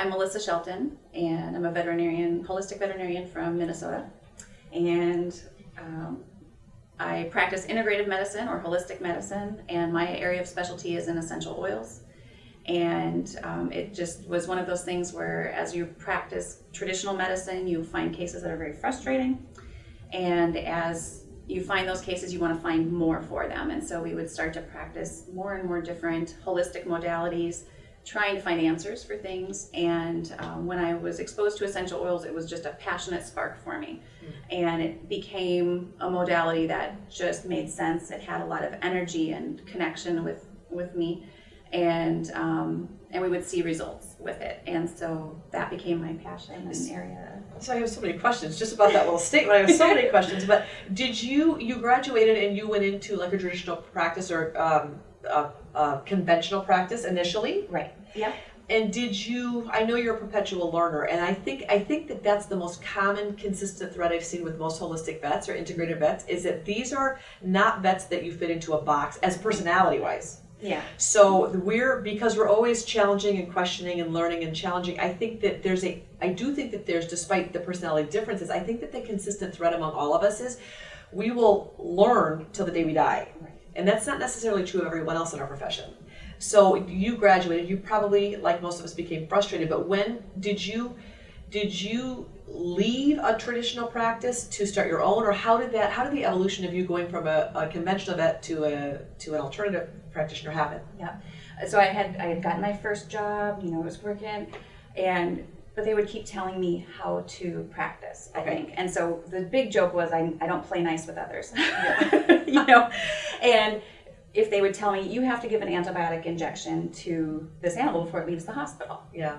I'm Melissa Shelton, and I'm a veterinarian, holistic veterinarian from Minnesota. And um, I practice integrative medicine or holistic medicine, and my area of specialty is in essential oils. And um, it just was one of those things where, as you practice traditional medicine, you find cases that are very frustrating. And as you find those cases, you want to find more for them. And so we would start to practice more and more different holistic modalities, trying to find answers for things. And um, when I was exposed to essential oils, it was just a passionate spark for me. And it became a modality that just made sense. It had a lot of energy and connection with, with me. And um, and we would see results with it. And so that became my passion and area. So I have so many questions just about that little statement. I have so many questions. But did you you graduated and you went into like a traditional practice or um, a, a conventional practice initially? Right. Yeah. And did you? I know you're a perpetual learner, and I think I think that that's the most common, consistent thread I've seen with most holistic vets or integrated vets is that these are not vets that you fit into a box as personality wise. Yeah. So we're because we're always challenging and questioning and learning and challenging. I think that there's a I do think that there's despite the personality differences, I think that the consistent thread among all of us is we will learn till the day we die. Right. And that's not necessarily true of everyone else in our profession. So you graduated, you probably like most of us became frustrated, but when did you did you leave a traditional practice to start your own or how did that how did the evolution of you going from a, a conventional vet to a to an alternative practitioner happen? Yeah. So I had I had gotten my first job, you know, I was working and but they would keep telling me how to practice, I think. And so the big joke was I, I don't play nice with others. you know? And if they would tell me you have to give an antibiotic injection to this animal before it leaves the hospital. Yeah.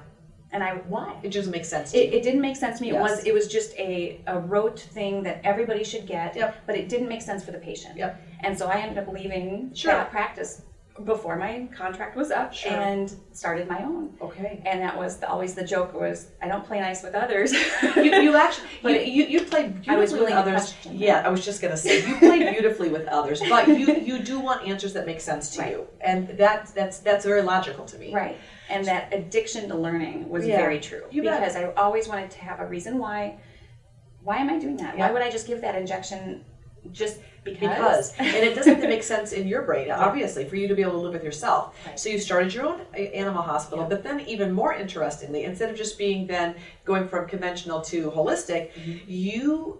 And I why? It just makes sense to It, it didn't make sense to me. It was it was just a, a rote thing that everybody should get, Yep. but it didn't make sense for the patient. Yep. And so I ended up leaving Sure. that practice before my contract was up Sure. and started my own. Okay. And that was the, always the joke was I don't play nice with others. You, you actually But you, you, you played beautifully I was with willing others. Yeah, I was just gonna say you played beautifully with others, but you you do want answers that make sense to Right. you, and that that's that's very logical to me. right. And that addiction to learning was Yeah. very true You bet. because I always wanted to have a reason why. Why am I doing that? Why would I just give that injection just because? Because and it doesn't make sense in your brain, obviously, for you to be able to live with yourself. Right. So you started your own uh, animal hospital, Yeah. but then even more interestingly, instead of just being then going from conventional to holistic, Mm-hmm. you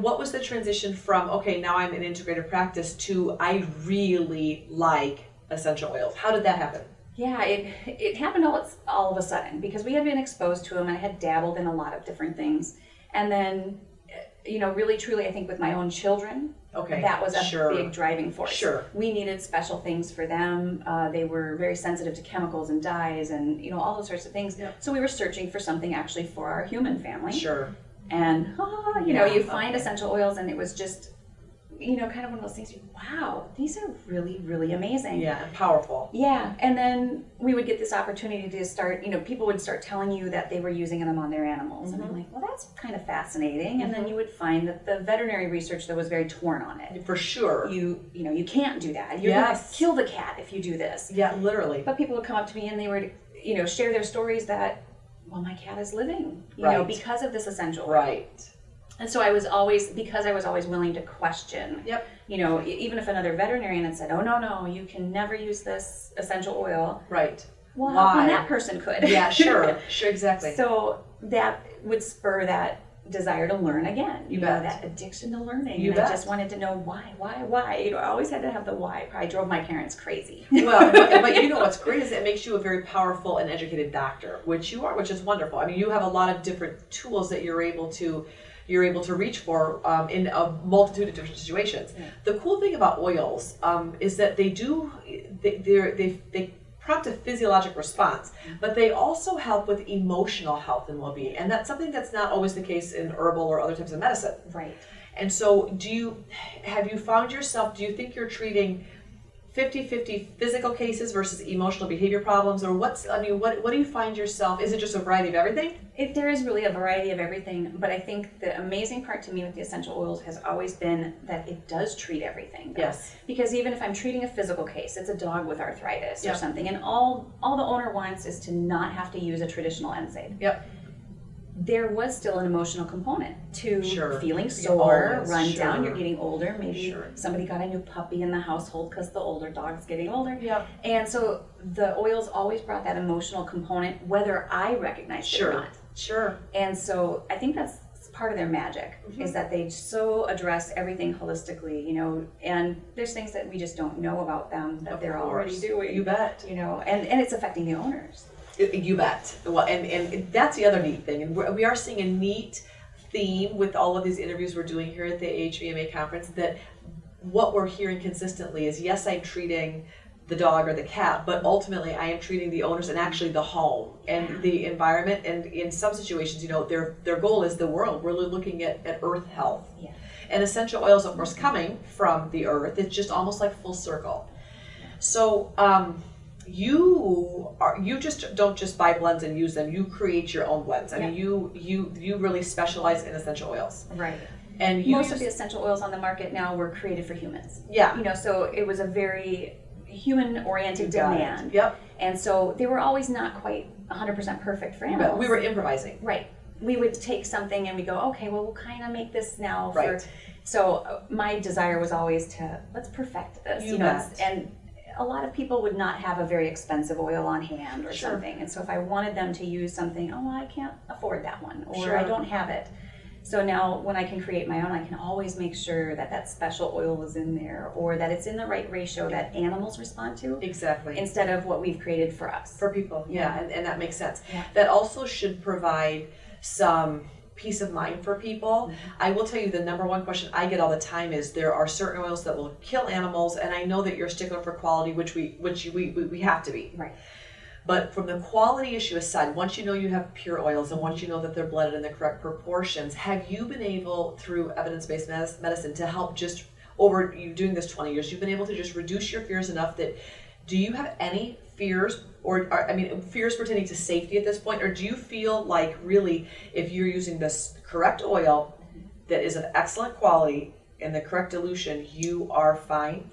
what was the transition from okay now I'm an integrated practice to I really like essential oils? How did that happen? Yeah, it it happened all all of a sudden because we had been exposed to them and I had dabbled in a lot of different things, and then, eh, you know, really truly, I think with my own children, Okay, that was a sure. big driving force. Sure. we needed special things for them. Uh, they were very sensitive to chemicals and dyes and you know all those sorts of things. Yeah. So we were searching for something actually for our human family. Sure. And ah, you know, you find okay. essential oils, and it was just. You know, kind of one of those things. Wow, these are really, really amazing. Yeah, powerful. Yeah, and then we would get this opportunity to start, you know, people would start telling you that they were using them on their animals. And I'm mm-hmm. like, well, that's kind of fascinating. And then mm-hmm. you would find that the veterinary research that was very torn on it. For sure. You, you know, you can't do that. You're Yes. going to kill the cat if you do this. yeah, literally. But people would come up to me and they would, you know, share their stories that, well, my cat is living, you know, because of this essential. oil. Right. And so I was always, because I was always willing to question, Yep. you know, even if another veterinarian had said, oh, no, no, you can never use this essential oil. Right. Well, Why? that person could? Yeah, sure. sure, exactly. so that would spur that desire to learn again. You, You know, that addiction to learning. You and bet. I just wanted to know why, why, why. You know, I always had to have the why. Probably drove my parents crazy. well, but, but you know what's great is it makes you a very powerful and educated doctor, which you are, which is wonderful. I mean, you have a lot of different tools that you're able to you're able to reach for um, in a multitude of different situations. The cool thing about oils um, is that they do they they they prompt a physiologic response, but they also help with emotional health and well-being, and that's something that's not always the case in herbal or other types of medicine. right. And so, do you have you found yourself? Do you think you're treating 50-50 physical cases versus emotional behavior problems or what's i mean what, what do you find yourself is it just a variety of everything If there is really a variety of everything, but I think the amazing part to me with the essential oils has always been that it does treat everything. though. Yes. Because even if I'm treating a physical case, it's a dog with arthritis Yep. or something, and all all the owner wants is to not have to use a traditional NSAID. Yep. There was still an emotional component to Sure. feeling sore, run down. You're getting older. Maybe Sure. somebody got a new puppy in the household because the older dog's getting older. Yep. And so the oils always brought that emotional component, whether I recognized it or not. Sure. And so I think that's part of their magic Mm-hmm. is that they so address everything holistically, you know, and there's things that we just don't know about them that Of they're already course. doing. You bet. You know, and, and it's affecting the owners. You bet. Well, and, and that's the other neat thing. And we're, we are seeing a neat theme with all of these interviews we're doing here at the HVMA conference that what we're hearing consistently is yes, I'm treating the dog or the cat, but ultimately I am treating the owners and actually the home and the environment. And in some situations, you know, their their goal is the world. We're looking at, at earth health. Yeah. And essential oils, of course, coming from the earth. It's just almost like full circle. So, um, you are you just don't just buy blends and use them. You create your own blends. I mean, you you you really specialize in essential oils, Right. and you Most of the essential oils on the market now were created for humans. yeah. You know, so it was a very human oriented You got it. demand. Yep. And so they were always not quite 100% perfect for animals. But we were improvising. Right. We would take something and we go, okay, well, we'll kind of make this now for. Right. So uh, my desire was always to let's perfect this. You know, bet. and a lot of people would not have a very expensive oil on hand or Sure. something, and so if I wanted them to use something, oh, well, I can't afford that one, or Sure. I don't have it. So now, when I can create my own, I can always make sure that that special oil is in there, or that it's in the right ratio that animals respond to, Exactly. instead of what we've created for us. for people, yeah, and, and that makes sense. Yeah. That also should provide some peace of mind for people. Mm-hmm. I will tell you the number one question I get all the time is there are certain oils that will kill animals, and I know that you're a stickler for quality, which we which we, we, we have to be. Right. But from the quality issue aside, once you know you have pure oils and once you know that they're blended in the correct proportions, have you been able, through evidence-based medicine, to help just over you doing this 20 years, you've been able to just reduce your fears enough that do you have any fears or, or I mean fears pertaining to safety at this point, or do you feel like really if you're using this correct oil that is of excellent quality and the correct dilution, you are fine?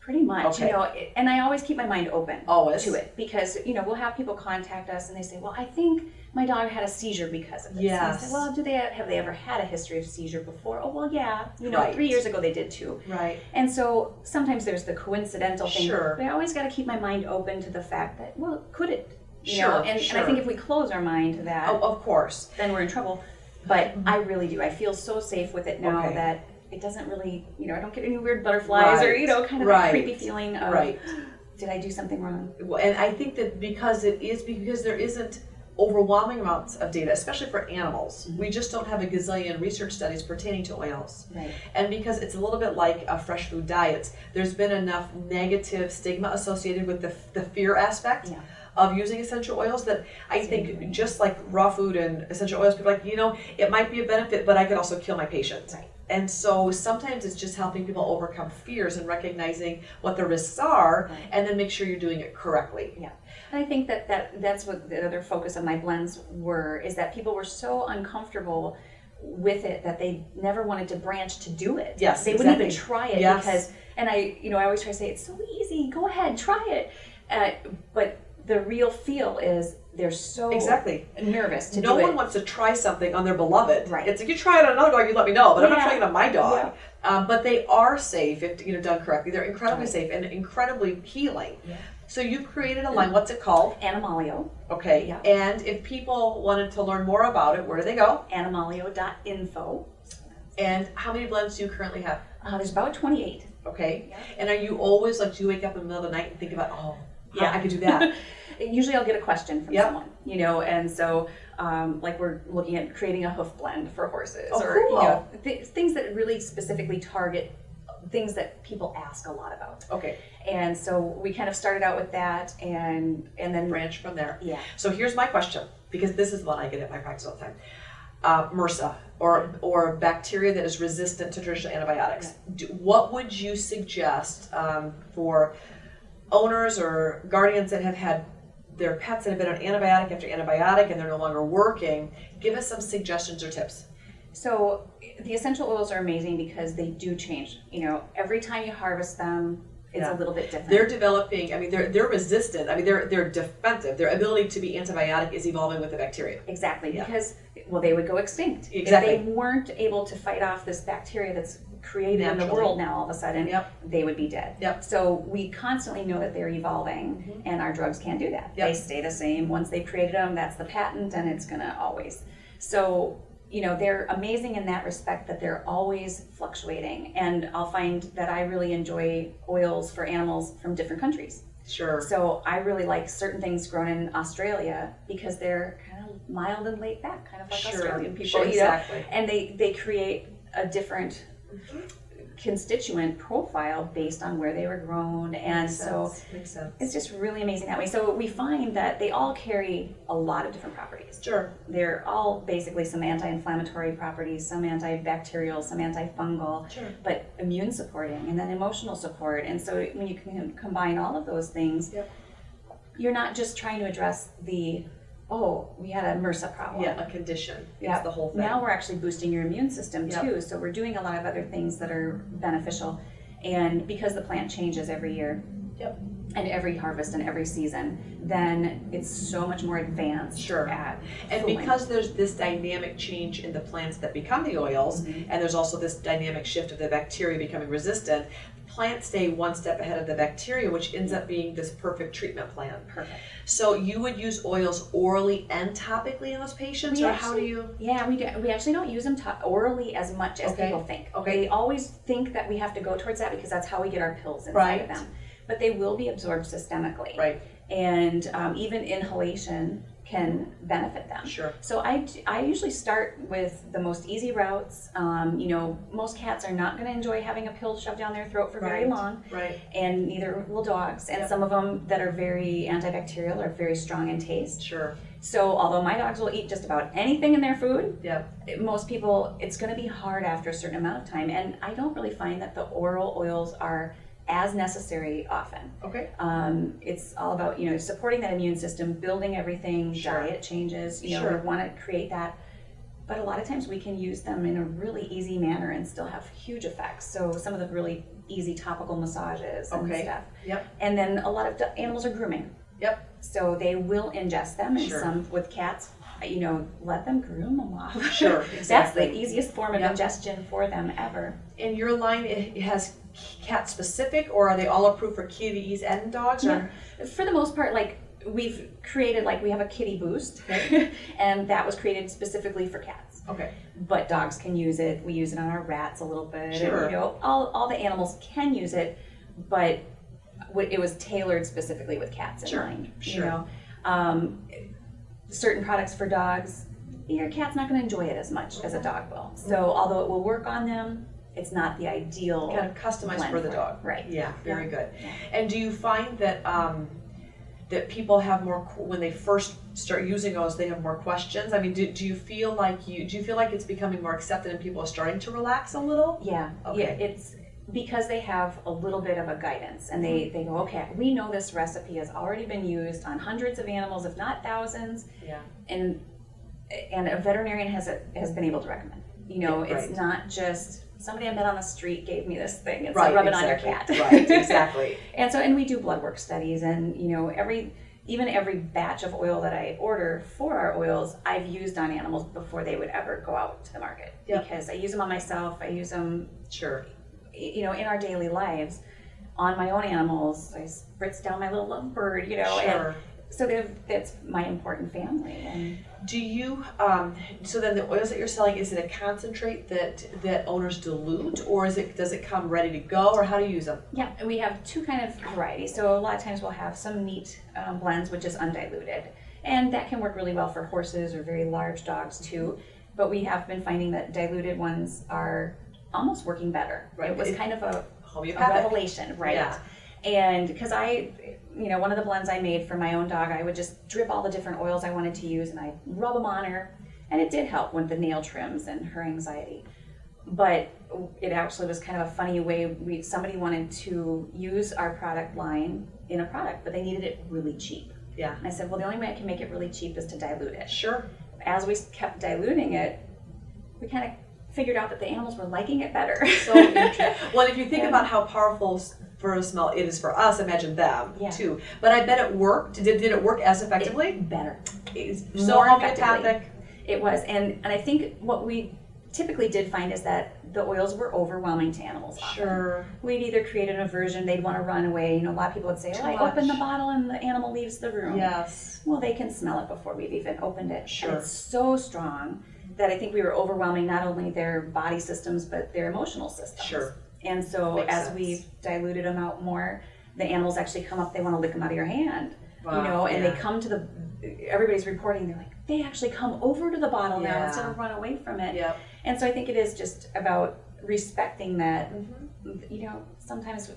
Pretty much, Okay. you know, and I always keep my mind open Always. to it because you know we'll have people contact us and they say, "Well, I think my dog had a seizure because of this." And I Yes. well, do they have they ever had a history of seizure before? Oh, well, yeah. You know, Right. three years ago they did too. Right. And so sometimes there's the coincidental thing. Sure. But I always got to keep my mind open to the fact that, well, could it? You Sure, know, and, and I think if we close our mind to that, Oh, of course. then we're in trouble. But mm-hmm. I really do. I feel so safe with it now Okay. that it doesn't really, you know, I don't get any weird butterflies or, you know, kind of Right. creepy feeling of, Right. did I do something wrong? Well, and I think that because it is because there isn't overwhelming amounts of data, especially for animals, we just don't have a gazillion research studies pertaining to oils. Right. And because it's a little bit like a fresh food diet, there's been enough negative stigma associated with the, the fear aspect Yeah. of using essential oils that I think just like raw food and essential oils, people are like, you know, it might be a benefit, but I could also kill my patient. Right. And so sometimes it's just helping people overcome fears and recognizing what the risks are Right. and then make sure you're doing it correctly. Yeah. And I think that, that that's what the other focus of my blends were, is that people were so uncomfortable with it that they never wanted to branch to do it. Yes, They wouldn't even try it Yes. because, and I, you know, I always try to say, it's so easy, go ahead, try it. Uh, but the real feel is they're so Exactly. nervous to no one it. wants to try something on their beloved. Right. It's like you try it on another dog, you let me know, but I'm not trying it on my dog. Um, but they are safe if you know done correctly. They're incredibly Right. safe and incredibly healing. Yeah. So you've created a line. What's it called? AnimalEO, Okay. Yeah. And if people wanted to learn more about it, where do they go? animaleo.info. And how many blends do you currently have? Uh, there's about 28. Okay. Yeah. And are you always like, do you wake up in the middle of the night and think about, oh, yeah, Yeah. I could do that? Usually I'll get a question from Yep. someone, you know, and so um, like we're looking at creating a hoof blend for horses Oh, or you know, th- things that really specifically target things that people ask a lot about. okay. And so we kind of started out with that and and then Branch from there. yeah. So here's my question, because this is one I get at my practice all the time. Uh, MRSA, or or bacteria that is resistant to traditional antibiotics. Do, what would you suggest um, for owners or guardians that have had their pets that have been on antibiotic after antibiotic and they're no longer working, give us some suggestions or tips. So the essential oils are amazing because they do change. You know, every time you harvest them, it's Yeah. a little bit different. They're developing. I mean, they're they're resistant. I mean, they're they're defensive. Their ability to be antibiotic is evolving with the bacteria. Exactly, Yeah. because well, they would go extinct Exactly. if they weren't able to fight off this bacteria that's created in the world now. All of a sudden, Yep. they would be dead. Yep. So we constantly know that they're evolving, mm-hmm. and our drugs can't do that. Yep. They stay the same. Once they created them, that's the patent, and it's gonna always. So you know they're amazing in that respect that they're always fluctuating, and I'll find that I really enjoy oils for animals from different countries. Sure. So I really like certain things grown in Australia because they're kind of mild and laid back, kind of like Sure. Australian people, Sure, you know. exactly. And they they create a different constituent profile based on where they were grown, and Makes so sense. it's just really amazing that way. So we find that they all carry a lot of different properties. Sure. They're all basically some anti-inflammatory properties, some antibacterial, some antifungal, Sure. but immune supporting and then emotional support. And so when you can combine all of those things, Yep. you're not just trying to address the oh, we had a MRSA problem. Yeah, a condition. Yeah. It's the whole thing. Now we're actually boosting your immune system Yep. too. So we're doing a lot of other things that are beneficial. And because the plant changes every year Yep. and every harvest and every season, then it's so much more advanced Sure. at And fooling. because there's this dynamic change in the plants that become the oils, Mm-hmm. and there's also this dynamic shift of the bacteria becoming resistant, plants stay one step ahead of the bacteria, which ends up being this perfect treatment plan. perfect. So you would use oils orally and topically in those patients, We or how do actually- you? Yeah, we do, we actually don't use them to orally as much as Okay. people think. Okay. They always think that we have to go towards that because that's how we get our pills inside of Right. them. But they will be absorbed systemically. Right. And um, even inhalation can benefit them. Sure. So I, I usually start with the most easy routes. Um, you know, most cats are not going to enjoy having a pill shoved down their throat for very long, Right. and neither will dogs. And Yep. some of them that are very antibacterial are very strong in taste. Sure. So although my dogs will eat just about anything in their food, Yep. most people it's going to be hard after a certain amount of time. And I don't really find that the oral oils are as necessary often. Okay. Um, it's all about you know supporting that immune system, building everything, Sure. diet changes. You know, Sure. we want to create that. But a lot of times we can use them in a really easy manner and still have huge effects. So some of the really easy topical massages and Okay. stuff. Yep. And then a lot of animals are grooming. Yep. So they will ingest them, and Sure. some with cats, you know, let them groom them off. Sure, exactly. That's the easiest form of Yep. ingestion for them ever. And your line it has cat specific, or are they all approved for kitties and dogs? Or For the most part, like we've created, like we have a kitty boost, and that was created specifically for cats. okay. But dogs can use it. We use it on our rats a little bit. and, Sure. you know, all, all the animals can use it, but it was tailored specifically with cats in Sure, mind. sure. You know, um, certain products for dogs, your cat's not going to enjoy it as much as a dog will. So although it will work on them, it's not the ideal. Kind of customized for the dog. Right. Yeah. Very good. Yeah. And do you find that um, that people have more when they first start using those, they have more questions? I mean, do, do you feel like you do you feel like it's becoming more accepted and people are starting to relax a little? Yeah, Okay. yeah, it's because they have a little bit of a guidance and they, they go, okay, we know this recipe has already been used on hundreds of animals, if not thousands, Yeah. and and a veterinarian has a, has been able to recommend. You know, Yeah, it's not just somebody I met on the street gave me this thing and Right. said rub it exactly. on your cat. right. Exactly. and so and we do blood work studies and you know every even every batch of oil that I order for our oils, I've used on animals before they would ever go out to the market Yep. because I use them on myself. I use them Sure. you know, in our daily lives, on my own animals, I spritz down my little lovebird, you know, Sure. and so that's my important family. And Do you um, so then the oils that you're selling is it a concentrate that that owners dilute or is it does it come ready to go or how do you use them? yeah, we have two kind of varieties. So a lot of times we'll have some neat um, blends, which is undiluted, and that can work really well for horses or very large dogs too. But we have been finding that diluted ones are almost working better. Right. It was kind of a a revelation, right? Yeah. And because I, you know, one of the blends I made for my own dog, I would just drip all the different oils I wanted to use and I rub them on her, and it did help with the nail trims and her anxiety. But it actually was kind of a funny way we somebody wanted to use our product line in a product, but they needed it really cheap. Yeah. And I said, well, the only way I can make it really cheap is to dilute it. Sure. As we kept diluting it, we kind of figured out that the animals were liking it better. So interesting. Well, if you think Yeah. about how powerful for a smell it is for us, imagine them Yeah. too. But I bet it worked. Did, did it work as effectively? better. It's more so effectively. homeopathic. It was, and and I think what we typically did find is that the oils were overwhelming to animals. often. Sure. We'd either create an aversion, they'd want to run away. You know, a lot of people would say, Too "Oh, I opened the bottle and the animal leaves the room." Yes. Well, they can smell it before we've even opened it. Sure. And it's so strong that I think we were overwhelming not only their body systems but their emotional systems. Sure. And so Makes as sense. we've diluted them out more, the animals actually come up. They want to lick them out of your hand. Wow, you know, and yeah. they come to the. Everybody's reporting. They're like, they actually come over to the bottle now instead of run away from it. Yep. And so I think it is just about respecting that. Mhm. You know, sometimes.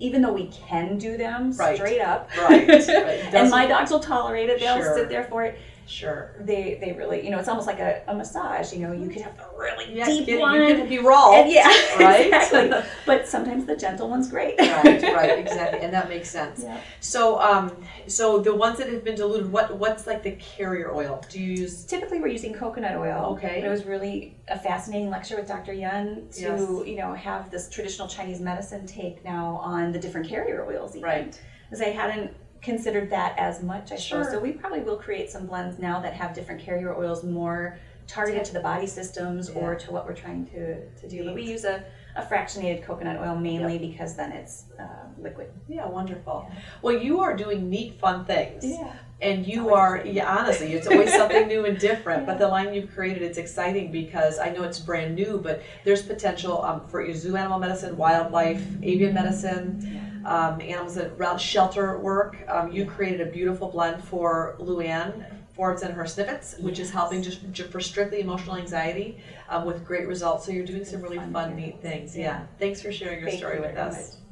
Even though we can do them Right. straight up, Right, right. And my dogs will tolerate it. They'll Sure. sit there for it. Sure. They they really, you know, it's almost like a, a massage. You know, you could have the really Yeah, deep get, one. you can be raw. and yeah, right? exactly. But sometimes the gentle one's great. right, right, exactly, and that makes sense. Yeah. So, um, so the ones that have been diluted, what what's like the carrier oil? Do you use? Typically, we're using coconut oil. Okay. But it was really a fascinating lecture with Dr. Yun to, Yes. you know, have this traditional Chinese medicine take now on the different carrier oils. Even. Right. Because I hadn't considered that as much, I Sure. suppose. So we probably will create some blends now that have different carrier oils more targeted to the body systems or to what we're trying to, to do. But we use a, a fractionated coconut oil mainly because then it's uh, liquid. Yeah, wonderful. Well, you are doing neat, fun things. Yeah. And you are, yeah, honestly, it's always something new and different. But the line you've created, it's exciting because I know it's brand new, but there's potential um, for your zoo animal medicine, wildlife, avian medicine, um, animals that shelter work. Um, you created a beautiful blend for Luann Forbes and her snippets, which is helping just ju- for strictly emotional anxiety um, with great results. So you're doing some really Fun fun, neat things. Yeah. Yeah. Thanks for sharing your Thank story you with us. much.